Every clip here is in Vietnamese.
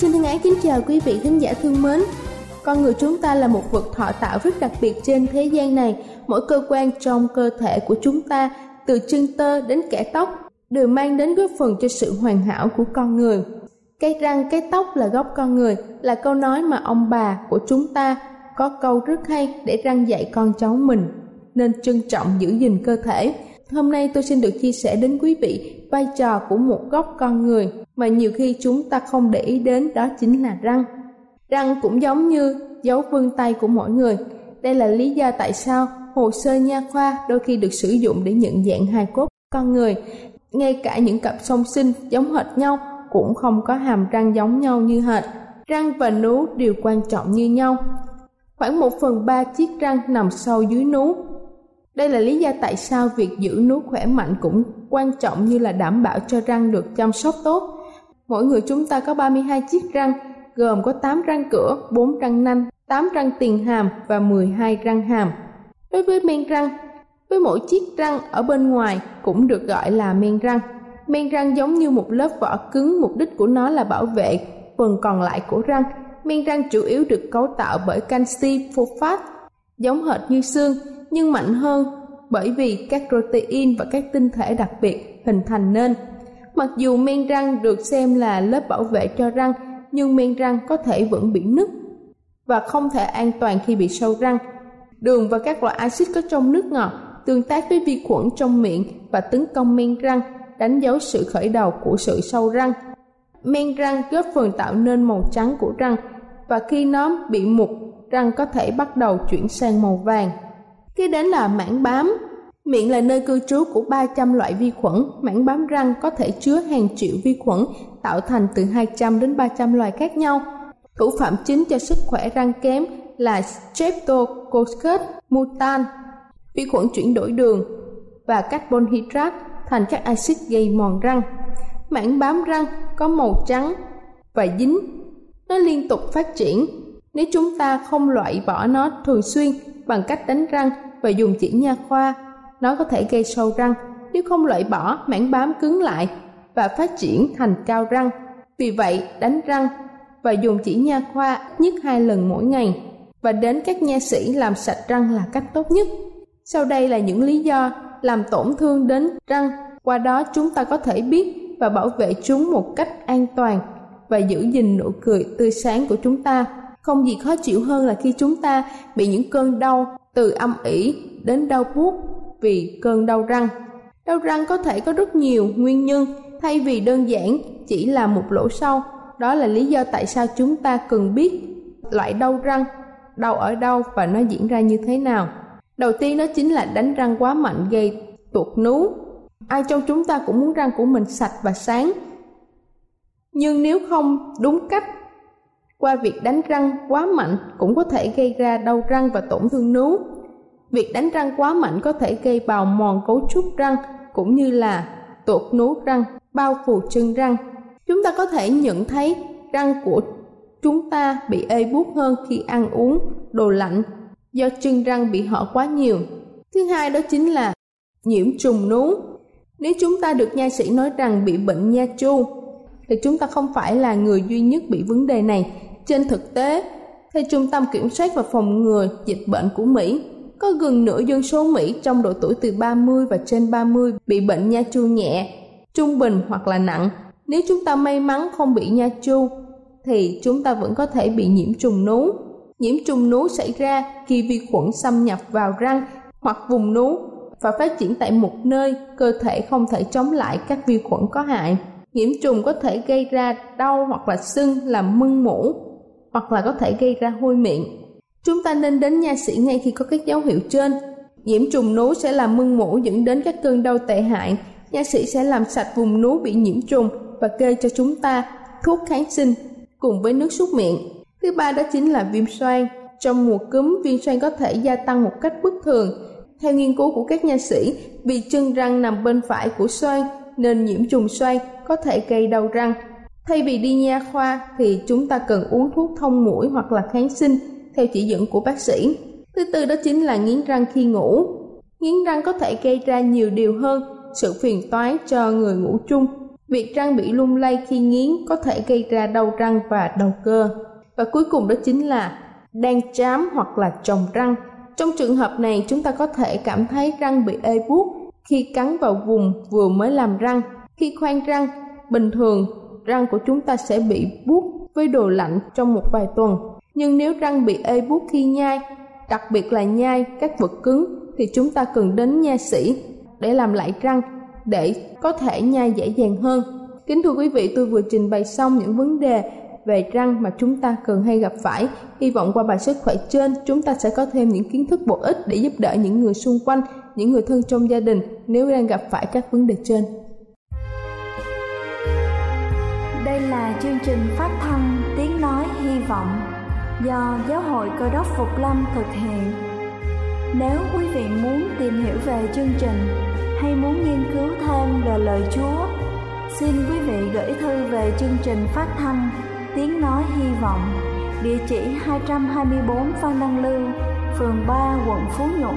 Xin thân ái kính chào quý vị khán giả thương mến. Con người chúng ta là một vật thọ tạo rất đặc biệt trên thế gian này. Mỗi cơ quan trong cơ thể của chúng ta, từ chân tơ đến kẻ tóc, đều mang đến góp phần cho sự hoàn hảo của con người. Cái răng, cái tóc là gốc con người, là câu nói mà ông bà của chúng ta có câu rất hay để răng dạy con cháu mình nên trân trọng giữ gìn cơ thể. Hôm nay tôi xin được chia sẻ đến quý vị vai trò của một góc con người mà nhiều khi chúng ta không để ý đến đó chính là răng. Răng cũng giống như dấu vân tay của mỗi người. Đây là lý do tại sao hồ sơ nha khoa đôi khi được sử dụng để nhận dạng hài cốt con người. Ngay cả những cặp song sinh giống hệt nhau cũng không có hàm răng giống nhau như hệt. Răng và nú đều quan trọng như nhau. Khoảng một phần ba chiếc răng nằm sâu dưới nú. Đây là lý do tại sao việc giữ nú khỏe mạnh cũng quan trọng như là đảm bảo cho răng được chăm sóc tốt. Mỗi người chúng ta có 32 chiếc răng, gồm có 8 răng cửa, 4 răng nanh, 8 răng tiền hàm và 12 răng hàm. Đối với men răng, với mỗi chiếc răng ở bên ngoài cũng được gọi là men răng. Men răng giống như một lớp vỏ cứng, mục đích của nó là bảo vệ phần còn lại của răng. Men răng chủ yếu được cấu tạo bởi canxi phosphate, giống hệt như xương nhưng mạnh hơn bởi vì các protein và các tinh thể đặc biệt hình thành nên. Mặc dù men răng được xem là lớp bảo vệ cho răng, nhưng men răng có thể vẫn bị nứt và không thể an toàn khi bị sâu răng. Đường và các loại axit có trong nước ngọt tương tác với vi khuẩn trong miệng và tấn công men răng, đánh dấu sự khởi đầu của sự sâu răng. Men răng góp phần tạo nên màu trắng của răng và khi nó bị mục, răng có thể bắt đầu chuyển sang màu vàng. Kế đến là mảng bám. Miệng là nơi cư trú của 300 loại vi khuẩn. Mảng bám răng có thể chứa hàng triệu vi khuẩn tạo thành từ 200 đến 300 loài khác nhau. Thủ phạm chính cho sức khỏe răng kém là Streptococcus mutans, vi khuẩn chuyển đổi đường và carbon hydrate thành các axit gây mòn răng. Mảng bám răng có màu trắng và dính. Nó liên tục phát triển. Nếu chúng ta không loại bỏ nó thường xuyên bằng cách đánh răng và dùng chỉ nha khoa, nó có thể gây sâu răng. Nếu không loại bỏ, mảng bám cứng lại và phát triển thành cao răng. Vì vậy, đánh răng và dùng chỉ nha khoa nhất hai lần mỗi ngày và đến các nha sĩ làm sạch răng là cách tốt nhất. Sau đây là những lý do làm tổn thương đến răng, qua đó chúng ta có thể biết và bảo vệ chúng một cách an toàn và giữ gìn nụ cười tươi sáng của chúng ta. Không gì khó chịu hơn là khi chúng ta bị những cơn đau từ âm ỉ đến đau buốt vì cơn đau răng. Đau răng có thể có rất nhiều nguyên nhân thay vì đơn giản chỉ là một lỗ sâu. Đó là lý do tại sao chúng ta cần biết loại đau răng, đau ở đâu và nó diễn ra như thế nào. Đầu tiên đó chính là đánh răng quá mạnh gây tuột nú. Ai trong chúng ta cũng muốn răng của mình sạch và sáng. Nhưng nếu không đúng cách, qua việc đánh răng quá mạnh cũng có thể gây ra đau răng và tổn thương nướu. Việc đánh răng quá mạnh có thể gây bào mòn cấu trúc răng cũng như là tuột nướu răng, bao phủ chân răng. Chúng ta có thể nhận thấy răng của chúng ta bị ê buốt hơn khi ăn uống đồ lạnh do chân răng bị hở quá nhiều. Thứ hai đó chính là nhiễm trùng nướu. Nếu chúng ta được nha sĩ nói rằng bị bệnh nha chu, thì chúng ta không phải là người duy nhất bị vấn đề này. Trên thực tế, theo Trung tâm Kiểm soát và Phòng ngừa Dịch bệnh của Mỹ, có gần nửa dân số Mỹ trong độ tuổi từ 30 và trên 30 bị bệnh nha chu nhẹ, trung bình hoặc là nặng. Nếu chúng ta may mắn không bị nha chu, thì chúng ta vẫn có thể bị nhiễm trùng nú. Nhiễm trùng nú xảy ra khi vi khuẩn xâm nhập vào răng hoặc vùng nú và phát triển tại một nơi cơ thể không thể chống lại các vi khuẩn có hại. Nhiễm trùng có thể gây ra đau hoặc là sưng làm mưng mủ hoặc là có thể gây ra hôi miệng. Chúng ta nên đến nha sĩ ngay khi có các dấu hiệu trên. Nhiễm trùng nú sẽ làm mưng mủ dẫn đến các cơn đau tệ hại. Nha sĩ sẽ làm sạch vùng nú bị nhiễm trùng và kê cho chúng ta thuốc kháng sinh cùng với nước súc miệng. Thứ ba đó chính là viêm xoang. Trong mùa cúm, viêm xoang có thể gia tăng một cách bất thường. Theo nghiên cứu của các nha sĩ, vì chân răng nằm bên phải của xoang nên nhiễm trùng xoay có thể gây đau răng. Thay vì đi nha khoa thì chúng ta cần uống thuốc thông mũi hoặc là kháng sinh, theo chỉ dẫn của bác sĩ. Thứ tư đó chính là nghiến răng khi ngủ. Nghiến răng có thể gây ra nhiều điều hơn, sự phiền toái cho người ngủ chung. Việc răng bị lung lay khi nghiến có thể gây ra đau răng và đau cơ. Và cuối cùng đó chính là đang chám hoặc là trồng răng. Trong trường hợp này, chúng ta có thể cảm thấy răng bị ê buốt khi cắn vào vùng vừa mới làm răng. Khi khoan răng, bình thường răng của chúng ta sẽ bị buốt với đồ lạnh trong một vài tuần. Nhưng nếu răng bị ê buốt khi nhai, đặc biệt là nhai các vật cứng thì chúng ta cần đến nha sĩ để làm lại răng để có thể nhai dễ dàng hơn. Kính thưa quý vị, tôi vừa trình bày xong những vấn đề về răng mà chúng ta thường hay gặp phải. Hy vọng qua bài sức khỏe trên, chúng ta sẽ có thêm những kiến thức bổ ích để giúp đỡ những người xung quanh, những người thân trong gia đình nếu đang gặp phải các vấn đề trên. Đây là chương trình phát thanh Tiếng Nói Hy Vọng do Giáo hội Cơ đốc Phục Lâm thực hiện. Nếu quý vị muốn tìm hiểu về chương trình hay muốn nghiên cứu thêm về lời Chúa, xin quý vị gửi thư về chương trình phát thanh Tiếng Nói Hy Vọng, địa chỉ 224 Phan Đăng Lưu, phường 3, quận Phú Nhuận,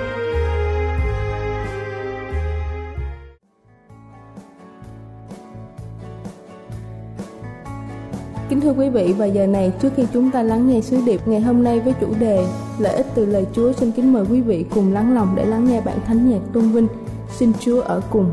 Kính thưa quý vị, và giờ này trước khi chúng ta lắng nghe sứ điệp ngày hôm nay với chủ đề Lợi ích từ lời Chúa, xin kính mời quý vị cùng lắng lòng để lắng nghe bản thánh nhạc tôn vinh Xin Chúa ở cùng.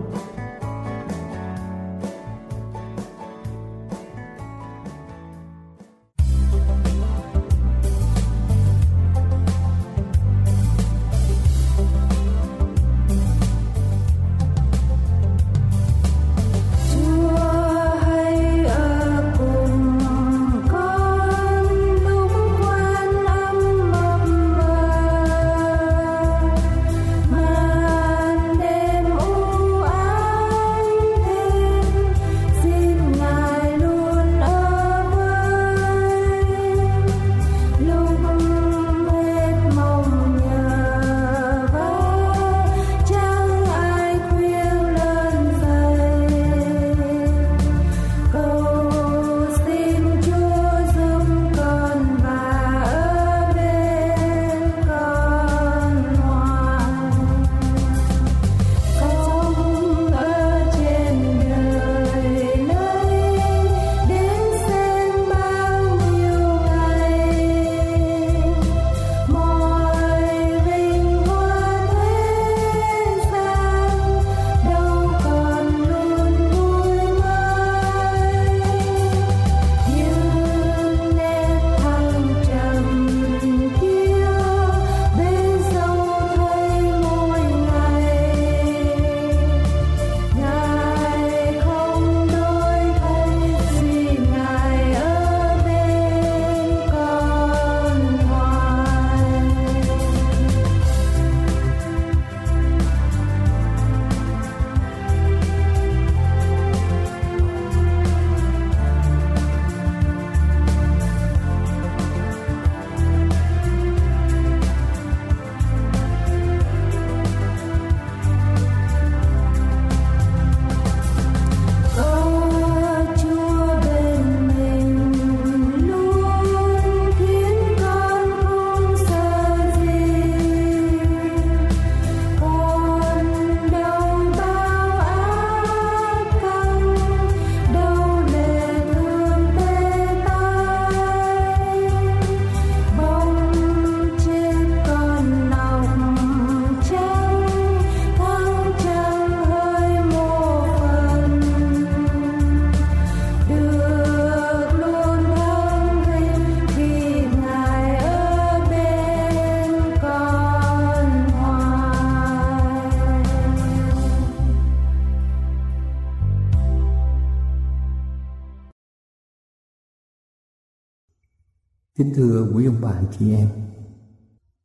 Chị em,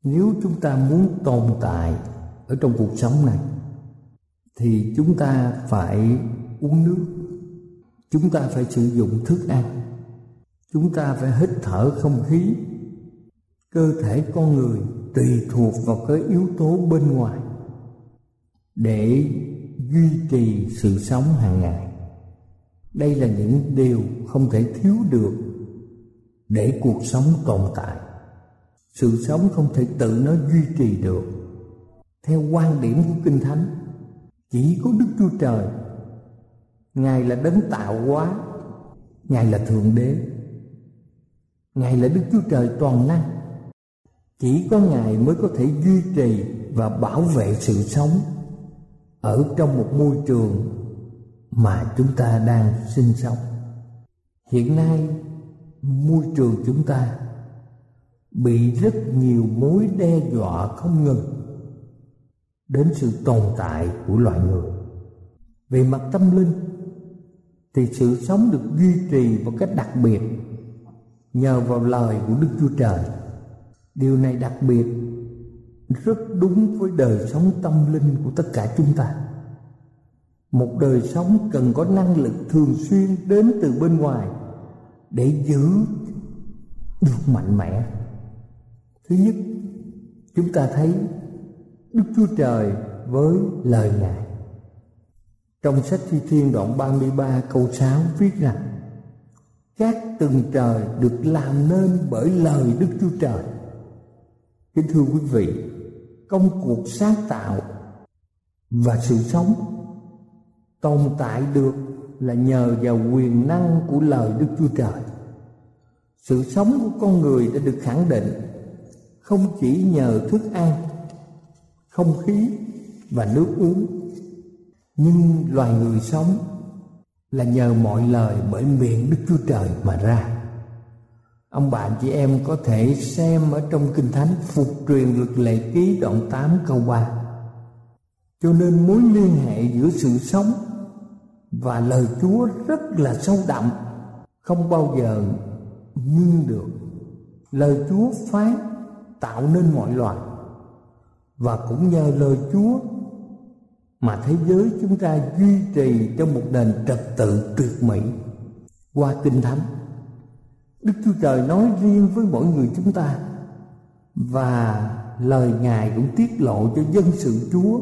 nếu chúng ta muốn tồn tại ở trong cuộc sống này thì chúng ta phải uống nước, chúng ta phải sử dụng thức ăn, chúng ta phải hít thở không khí. Cơ thể con người tùy thuộc vào cái yếu tố bên ngoài để duy trì sự sống hàng ngày. Đây là những điều không thể thiếu được để cuộc sống tồn tại sự sống không thể tự nó duy trì được. Theo quan điểm của kinh thánh, chỉ có đức chúa trời. Ngài là đấng tạo hóa, ngài là thượng đế, ngài là đức chúa trời toàn năng. Chỉ có ngài mới có thể duy trì và bảo vệ sự sống ở trong một môi trường mà chúng ta đang sinh sống. Hiện nay, môi trường chúng ta bị rất nhiều mối đe dọa không ngừng đến sự tồn tại của loài người. Về mặt tâm linh thì sự sống được duy trì một cách đặc biệt nhờ vào lời của đức chúa trời. Điều này đặc biệt rất đúng với đời sống tâm linh của tất cả chúng ta. Một đời sống cần có năng lực thường xuyên đến từ bên ngoài để giữ được mạnh mẽ thứ nhất chúng ta thấy đức chúa trời với lời ngài trong sách thi thiên đoạn 33 câu 6 viết rằng các tầng trời được làm nên bởi lời Đức Chúa Trời. Kính thưa quý vị, công cuộc sáng tạo và sự sống tồn tại được là nhờ vào quyền năng của lời Đức Chúa Trời. Sự sống của con người đã được khẳng định không chỉ nhờ thức ăn, không khí và nước uống, nhưng loài người sống là nhờ mọi lời bởi miệng Đức Chúa Trời mà ra. Ông bạn chị em có thể xem ở trong Kinh Thánh phục truyền luật lệ ký đoạn 8 câu 3. Cho nên mối liên hệ giữa sự sống và lời Chúa rất là sâu đậm không bao giờ ngưng được lời Chúa phán tạo nên mọi loài. Và cũng nhờ lời Chúa mà thế giới chúng ta duy trì trong một nền trật tự tuyệt mỹ. Qua kinh thánh, Đức Chúa Trời nói riêng với mỗi người chúng ta và lời Ngài cũng tiết lộ cho dân sự Chúa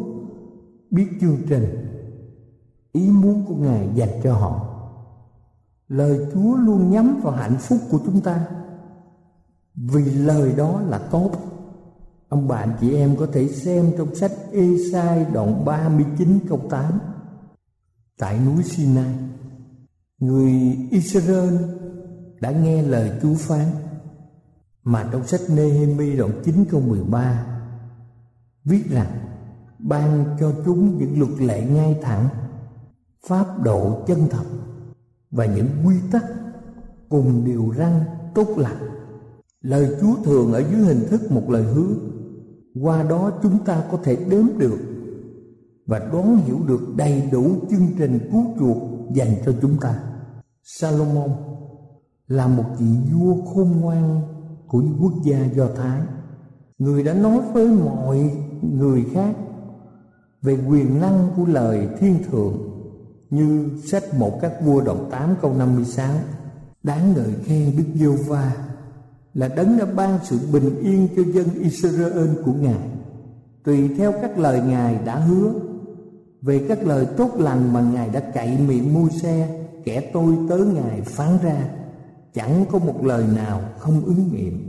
biết chương trình, ý muốn của Ngài dành cho họ. Lời Chúa luôn nhắm vào hạnh phúc của chúng ta vì lời đó là tốt. Ông bạn chị em có thể xem trong sách Ê-sai đoạn 39 câu 8 Tại núi Sinai, Người Israel đã nghe lời Chúa phán. Mà trong sách Nehemi đoạn 9 câu 13 Viết rằng, Ban cho chúng những luật lệ ngay thẳng, pháp độ chân thật và những quy tắc cùng điều răn tốt lành lời chúa thường ở dưới hình thức một lời hứa. Qua đó chúng ta có thể đếm được và đoán hiểu được đầy đủ chương trình cứu chuộc dành cho chúng ta. Salomon là một vị vua khôn ngoan của những quốc gia do thái. Người đã nói với mọi người khác về quyền năng của lời thiên thượng như sách một các vua đoạn 8 câu 56 đáng ngợi khen Đức Giêsu va là đấng đã ban sự bình yên cho dân Israel của Ngài. Tùy theo các lời Ngài đã hứa, về các lời tốt lành mà Ngài đã cậy miệng mua xe kẻ tôi tớ Ngài phán ra, chẳng có một lời nào không ứng nghiệm.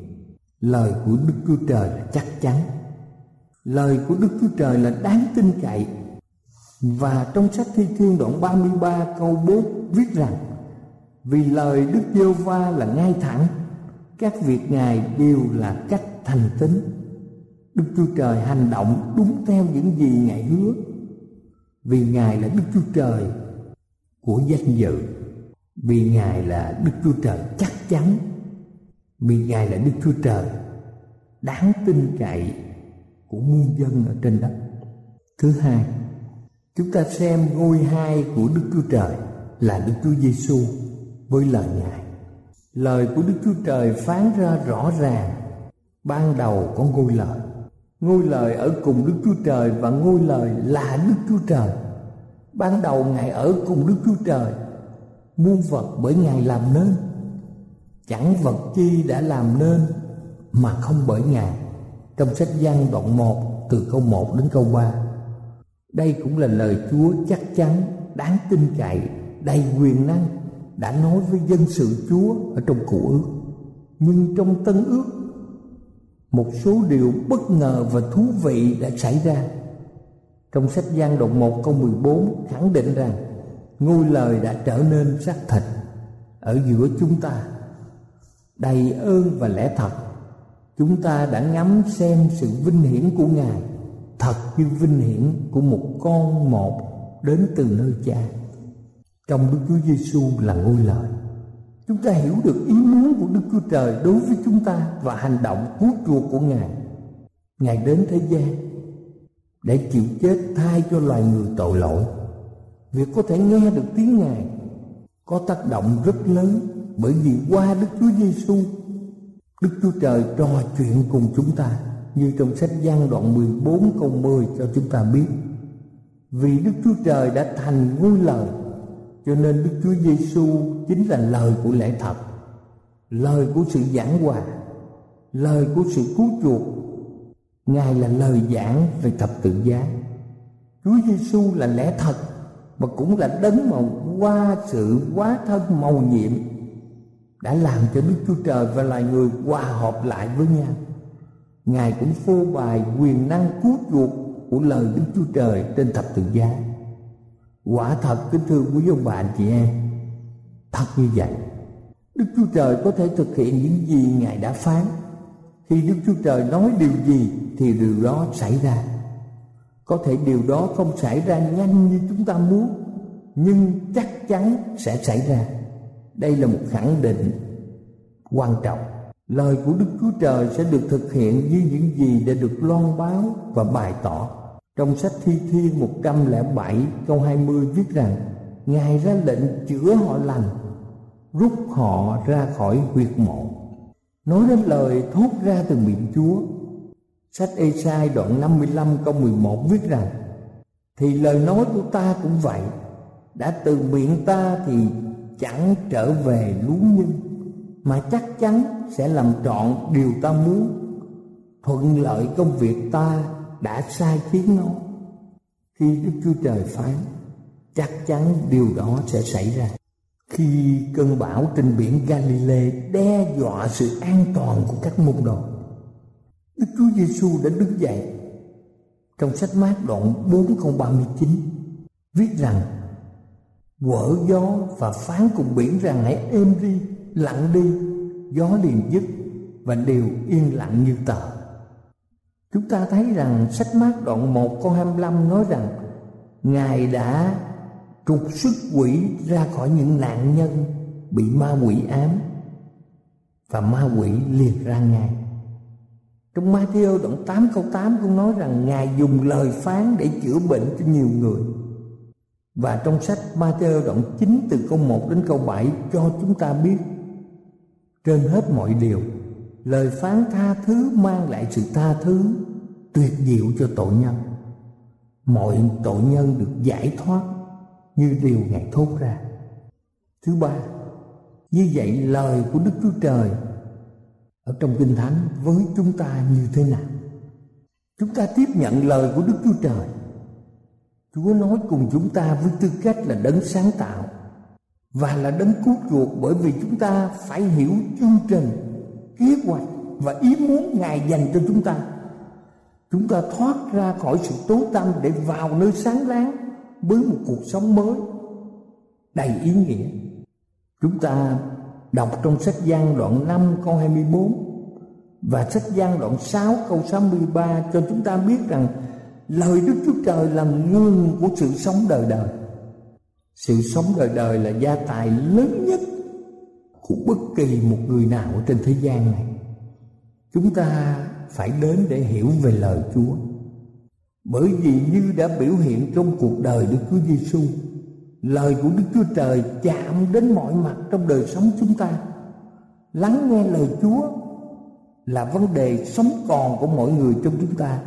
Lời của Đức Chúa Trời là chắc chắn. Lời của Đức Chúa Trời là đáng tin cậy. Và trong sách Thi Thiên đoạn 33 câu 4 viết rằng, Vì lời Đức giê va là ngay thẳng các việc Ngài đều là cách thành tín. Đức Chúa Trời hành động đúng theo những gì Ngài hứa. Vì Ngài là Đức Chúa Trời của danh dự. Vì Ngài là Đức Chúa Trời chắc chắn. Vì Ngài là Đức Chúa Trời đáng tin cậy của muôn dân ở trên đất. Thứ hai, Chúng ta xem ngôi hai của Đức Chúa Trời là Đức Chúa Giêsu với lời Ngài lời của đức chúa trời phán ra rõ ràng. Ban đầu có ngôi lời. Ngôi lời ở cùng đức chúa trời và ngôi lời là đức chúa trời. Ban đầu ngài ở cùng đức chúa trời. Muôn vật bởi ngài làm nên. Chẳng vật chi đã làm nên mà không bởi ngài. Trong sách văn đoạn 1 từ câu 1 đến câu 3 đây cũng là lời Chúa chắc chắn, đáng tin cậy, đầy quyền năng đã nói với dân sự Chúa ở trong cụ ước. Nhưng trong tân ước, một số điều bất ngờ và thú vị đã xảy ra. Trong sách Giăng đoạn 1 câu 14 khẳng định rằng, ngôi lời đã trở nên xác thịt ở giữa chúng ta. Đầy ơn và lẽ thật, chúng ta đã ngắm xem sự vinh hiển của ngài, thật như vinh hiển của một con một đến từ nơi cha trong đức chúa giêsu là ngôi lời. Chúng ta hiểu được ý muốn của đức chúa trời đối với chúng ta và hành động cứu chuộc của ngài. Ngài đến thế gian để chịu chết thay cho loài người tội lỗi. Việc có thể nghe được tiếng ngài có tác động rất lớn bởi vì qua đức chúa giêsu đức chúa trời trò chuyện cùng chúng ta như trong sách Giăng đoạn 14 câu 10 cho chúng ta biết. Vì Đức Chúa Trời đã thành ngôi lời, cho nên Đức Chúa Giêsu chính là lời của lẽ thật, lời của sự giảng hòa, lời của sự cứu chuộc. Ngài là lời giảng về thập tự giá. Chúa Giêsu là lẽ thật và cũng là đấng mà qua sự quá thân màu nhiệm đã làm cho Đức Chúa Trời và loài người hòa hợp lại với nhau. Ngài cũng phô bày quyền năng cứu chuộc của lời Đức Chúa Trời trên thập tự giá. Quả thật kính thưa quý ông bà anh chị em, thật như vậy. Đức Chúa Trời có thể thực hiện những gì Ngài đã phán. Khi Đức Chúa Trời nói điều gì thì điều đó xảy ra. Có thể điều đó không xảy ra nhanh như chúng ta muốn, nhưng chắc chắn sẽ xảy ra. Đây là một khẳng định quan trọng. Lời của Đức Chúa Trời sẽ được thực hiện như những gì đã được loan báo và bày tỏ. Trong sách Thi Thiên 107 câu 20 viết rằng Ngài ra lệnh chữa họ lành, rút họ ra khỏi huyệt mộ. Nói đến lời thốt ra từ miệng Chúa. Sách Ê-sai đoạn 55 câu 11 viết rằng Thì lời nói của ta cũng vậy, đã từ miệng ta thì chẳng trở về lú nhân mà chắc chắn sẽ làm trọn điều ta muốn thuận lợi công việc ta đã sai khiến nó. Khi đức chúa trời phán, chắc chắn điều đó sẽ xảy ra. Khi cơn bão trên biển Galilee đe dọa sự an toàn của các môn đồ, Đức Chúa Giêsu đã đứng dậy. Trong sách mát đoạn 4 câu 39 viết rằng, quở gió và phán cùng biển rằng hãy êm đi, lặng đi, gió liền dứt và đều yên lặng như tờ chúng ta thấy rằng sách mát đoạn 1 câu 25 nói rằng, ngài đã trục xuất quỷ ra khỏi những nạn nhân bị ma quỷ ám, và ma quỷ liền ra ngài. Trong Matthew đoạn 8 câu 8 cũng nói rằng Ngài dùng lời phán để chữa bệnh cho nhiều người. Và trong sách Matthew đoạn 9 từ câu 1 đến câu 7 cho chúng ta biết, trên hết mọi điều lời phán tha thứ mang lại sự tha thứ tuyệt diệu cho tội nhân. Mọi tội nhân được giải thoát như điều ngài thốt ra. Thứ ba, như vậy lời của đức chúa trời ở trong kinh thánh với chúng ta như thế nào? Chúng ta tiếp nhận lời của đức chúa trời. Chúa nói cùng chúng ta với tư cách là đấng sáng tạo và là đấng cứu chuộc bởi vì chúng ta phải hiểu chương trình kế hoạch và ý muốn ngài dành cho chúng ta. Chúng ta thoát ra khỏi sự tối tăm để vào nơi sáng láng với một cuộc sống mới. Đầy ý nghĩa. Chúng ta đọc trong sách gian đoạn 5 câu 24 và sách gian đoạn 6 câu 63 cho chúng ta biết rằng lời Đức Chúa Trời là nguồn của sự sống đời đời. Sự sống đời đời là gia tài lớn nhất của bất kỳ một người nào ở trên thế gian này chúng ta phải đến để hiểu về lời Chúa bởi vì như đã biểu hiện trong cuộc đời Đức Chúa Giêsu lời của Đức Chúa Trời chạm đến mọi mặt trong đời sống chúng ta lắng nghe lời Chúa là vấn đề sống còn của mọi người trong chúng ta.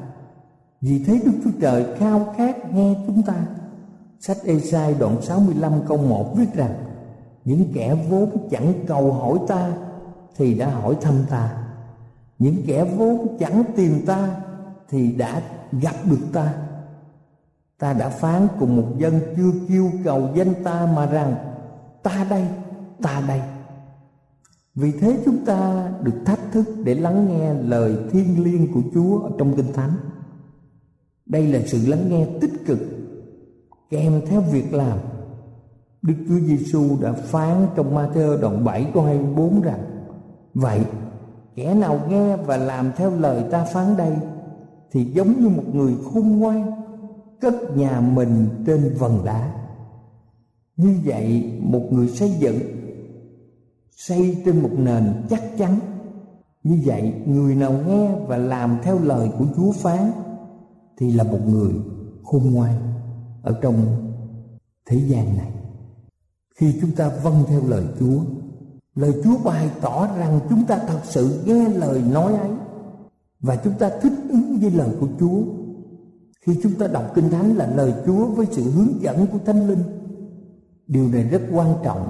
Vì thế Đức Chúa Trời khao khát nghe chúng ta. Sách Ê-sai đoạn 65 câu 1 viết rằng những kẻ vốn chẳng cầu hỏi ta thì đã hỏi thăm ta. Những kẻ vốn chẳng tìm ta thì đã gặp được ta. Ta đã phán cùng một dân chưa kêu cầu danh ta mà rằng Ta đây, ta đây. Vì thế chúng ta được thách thức để lắng nghe lời thiên liêng của Chúa ở trong Kinh Thánh. Đây là sự lắng nghe tích cực kèm theo việc làm Đức Chúa Giêsu đã phán trong Ma-thơ đoạn 7 câu 24 rằng, Vậy, kẻ nào nghe và làm theo lời ta phán đây, Thì giống như một người khôn ngoan, Cất nhà mình trên vần đá. Như vậy, một người xây dựng, Xây trên một nền chắc chắn. Như vậy, người nào nghe và làm theo lời của Chúa phán, Thì là một người khôn ngoan ở trong thế gian này khi chúng ta vâng theo lời Chúa. Lời Chúa bày tỏ rằng chúng ta thật sự nghe lời nói ấy và chúng ta thích ứng với lời của Chúa. Khi chúng ta đọc kinh thánh là lời Chúa với sự hướng dẫn của Thánh Linh, điều này rất quan trọng.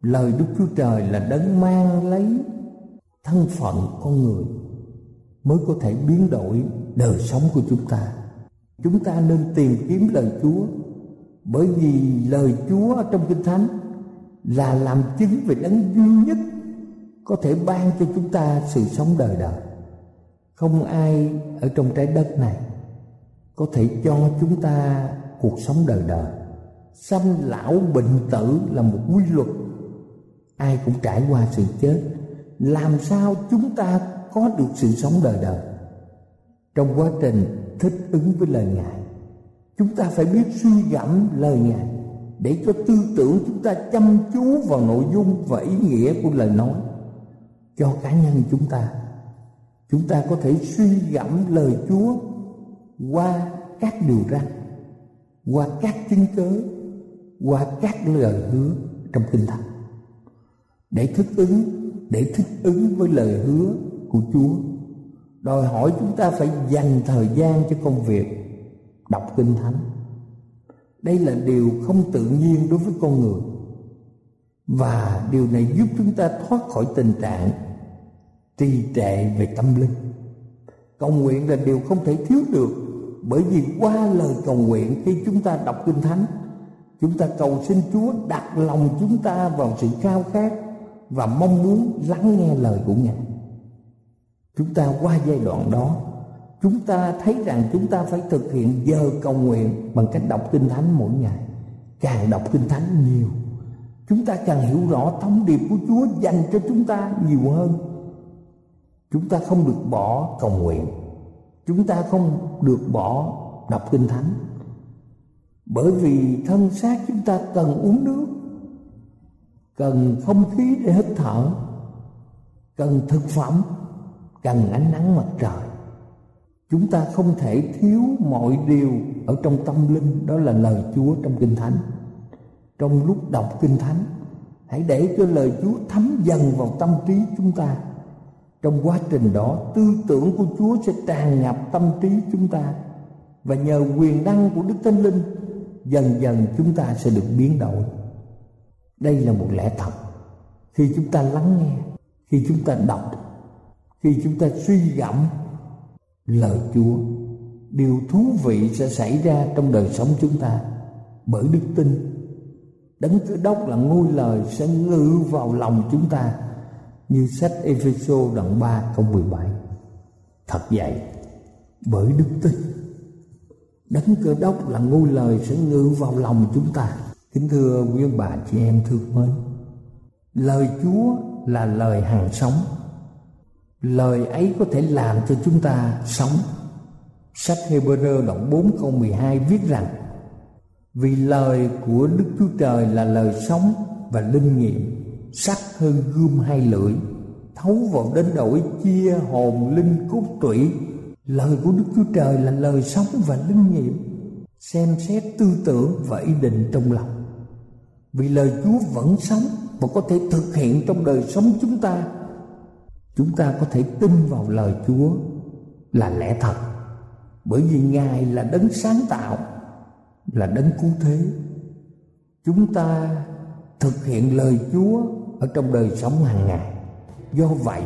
Lời Đức Chúa Trời là đấng mang lấy thân phận con người mới có thể biến đổi đời sống của chúng ta. Chúng ta nên tìm kiếm lời Chúa bởi vì lời Chúa trong Kinh Thánh là làm chứng về đấng duy nhất có thể ban cho chúng ta sự sống đời đời. Không ai ở trong trái đất này có thể cho chúng ta cuộc sống đời đời. Sanh lão bệnh tử là một quy luật. Ai cũng trải qua sự chết. Làm sao chúng ta có được sự sống đời đời? Trong quá trình thích ứng với lời Ngài. Chúng ta phải biết suy gẫm lời Ngài để cho tư tưởng chúng ta chăm chú vào nội dung và ý nghĩa của lời nói cho cá nhân chúng ta. Chúng ta có thể suy gẫm lời Chúa qua các điều răn, qua các chứng cớ, qua các lời hứa trong kinh thánh để thích ứng để thích ứng với lời hứa của Chúa đòi hỏi chúng ta phải dành thời gian cho công việc đọc kinh thánh. Đây là điều không tự nhiên đối với con người. Và điều này giúp chúng ta thoát khỏi tình trạng trì trệ về tâm linh. Cầu nguyện là điều không thể thiếu được, bởi vì qua lời cầu nguyện khi chúng ta đọc kinh thánh, chúng ta cầu xin chúa đặt lòng chúng ta vào sự khao khát và mong muốn lắng nghe lời của ngài. Chúng ta qua giai đoạn đó chúng ta thấy rằng chúng ta phải thực hiện giờ cầu nguyện bằng cách đọc kinh thánh mỗi ngày. Càng đọc kinh thánh nhiều, chúng ta càng hiểu rõ thông điệp của chúa dành cho chúng ta nhiều hơn. Chúng ta không được bỏ cầu nguyện. Chúng ta không được bỏ đọc kinh thánh. Bởi vì thân xác chúng ta cần uống nước, cần không khí để hít thở, cần thực phẩm, cần ánh nắng mặt trời chúng ta không thể thiếu mọi điều ở trong tâm linh, đó là lời chúa trong kinh thánh. Trong lúc đọc kinh thánh, hãy để cho lời chúa thấm dần vào tâm trí chúng ta. Trong quá trình đó, tư tưởng của chúa sẽ tràn ngập tâm trí chúng ta, và nhờ quyền năng của đức thánh linh, dần dần chúng ta sẽ được biến đổi. Đây là một lẽ thật. Khi chúng ta lắng nghe, khi chúng ta đọc, khi chúng ta suy gẫm lời Chúa. Điều thú vị sẽ xảy ra trong đời sống chúng ta bởi đức tin. Đấng cơ đốc là ngôi lời sẽ ngự vào lòng chúng ta như sách Epheso đoạn 3 câu 17 thật vậy, bởi đức tin, đấng cơ đốc là ngôi lời sẽ ngự vào lòng chúng ta. Kính thưa quý ông bà, chị em thương mến, lời Chúa là lời hàng sống. Lời ấy có thể làm cho chúng ta sống. Sách Hebrew đoạn 4 câu 12 viết rằng, Vì lời của Đức Chúa Trời là lời sống và linh nghiệm, Sắc hơn gươm hai lưỡi, Thấu vào đến đổi chia hồn linh cốt tủy. Lời của Đức Chúa Trời là lời sống và linh nghiệm, Xem xét tư tưởng và ý định trong lòng. Vì lời Chúa vẫn sống và có thể thực hiện trong đời sống chúng ta chúng ta có thể tin vào lời chúa là lẽ thật. Bởi vì ngài là đấng sáng tạo, là đấng cứu thế. Chúng ta thực hiện lời chúa ở trong đời sống hàng ngày. Do vậy,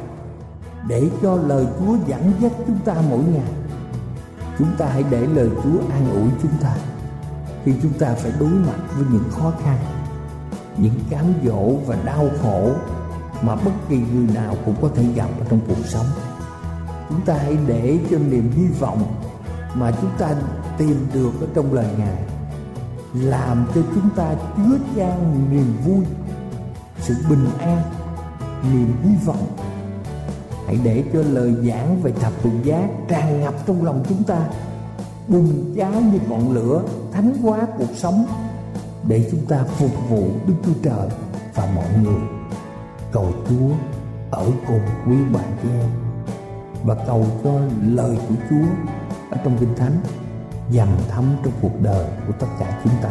để cho lời chúa dẫn dắt chúng ta mỗi ngày, chúng ta hãy để lời chúa an ủi chúng ta. Khi chúng ta phải đối mặt với những khó khăn, những cám dỗ và đau khổ mà bất kỳ người nào cũng có thể gặp ở trong cuộc sống chúng ta hãy để cho niềm hy vọng mà chúng ta tìm được ở trong lời ngài làm cho chúng ta chứa chan niềm vui, sự bình an, niềm hy vọng hãy để cho lời giảng về thập tự giá tràn ngập trong lòng chúng ta, bùng cháy như ngọn lửa thánh hóa cuộc sống để chúng ta phục vụ Đức Chúa Trời và mọi người. Cầu Chúa ở cùng quý bạn chị em và cầu cho lời của Chúa ở trong Kinh Thánh dần thấm trong cuộc đời của tất cả chúng ta.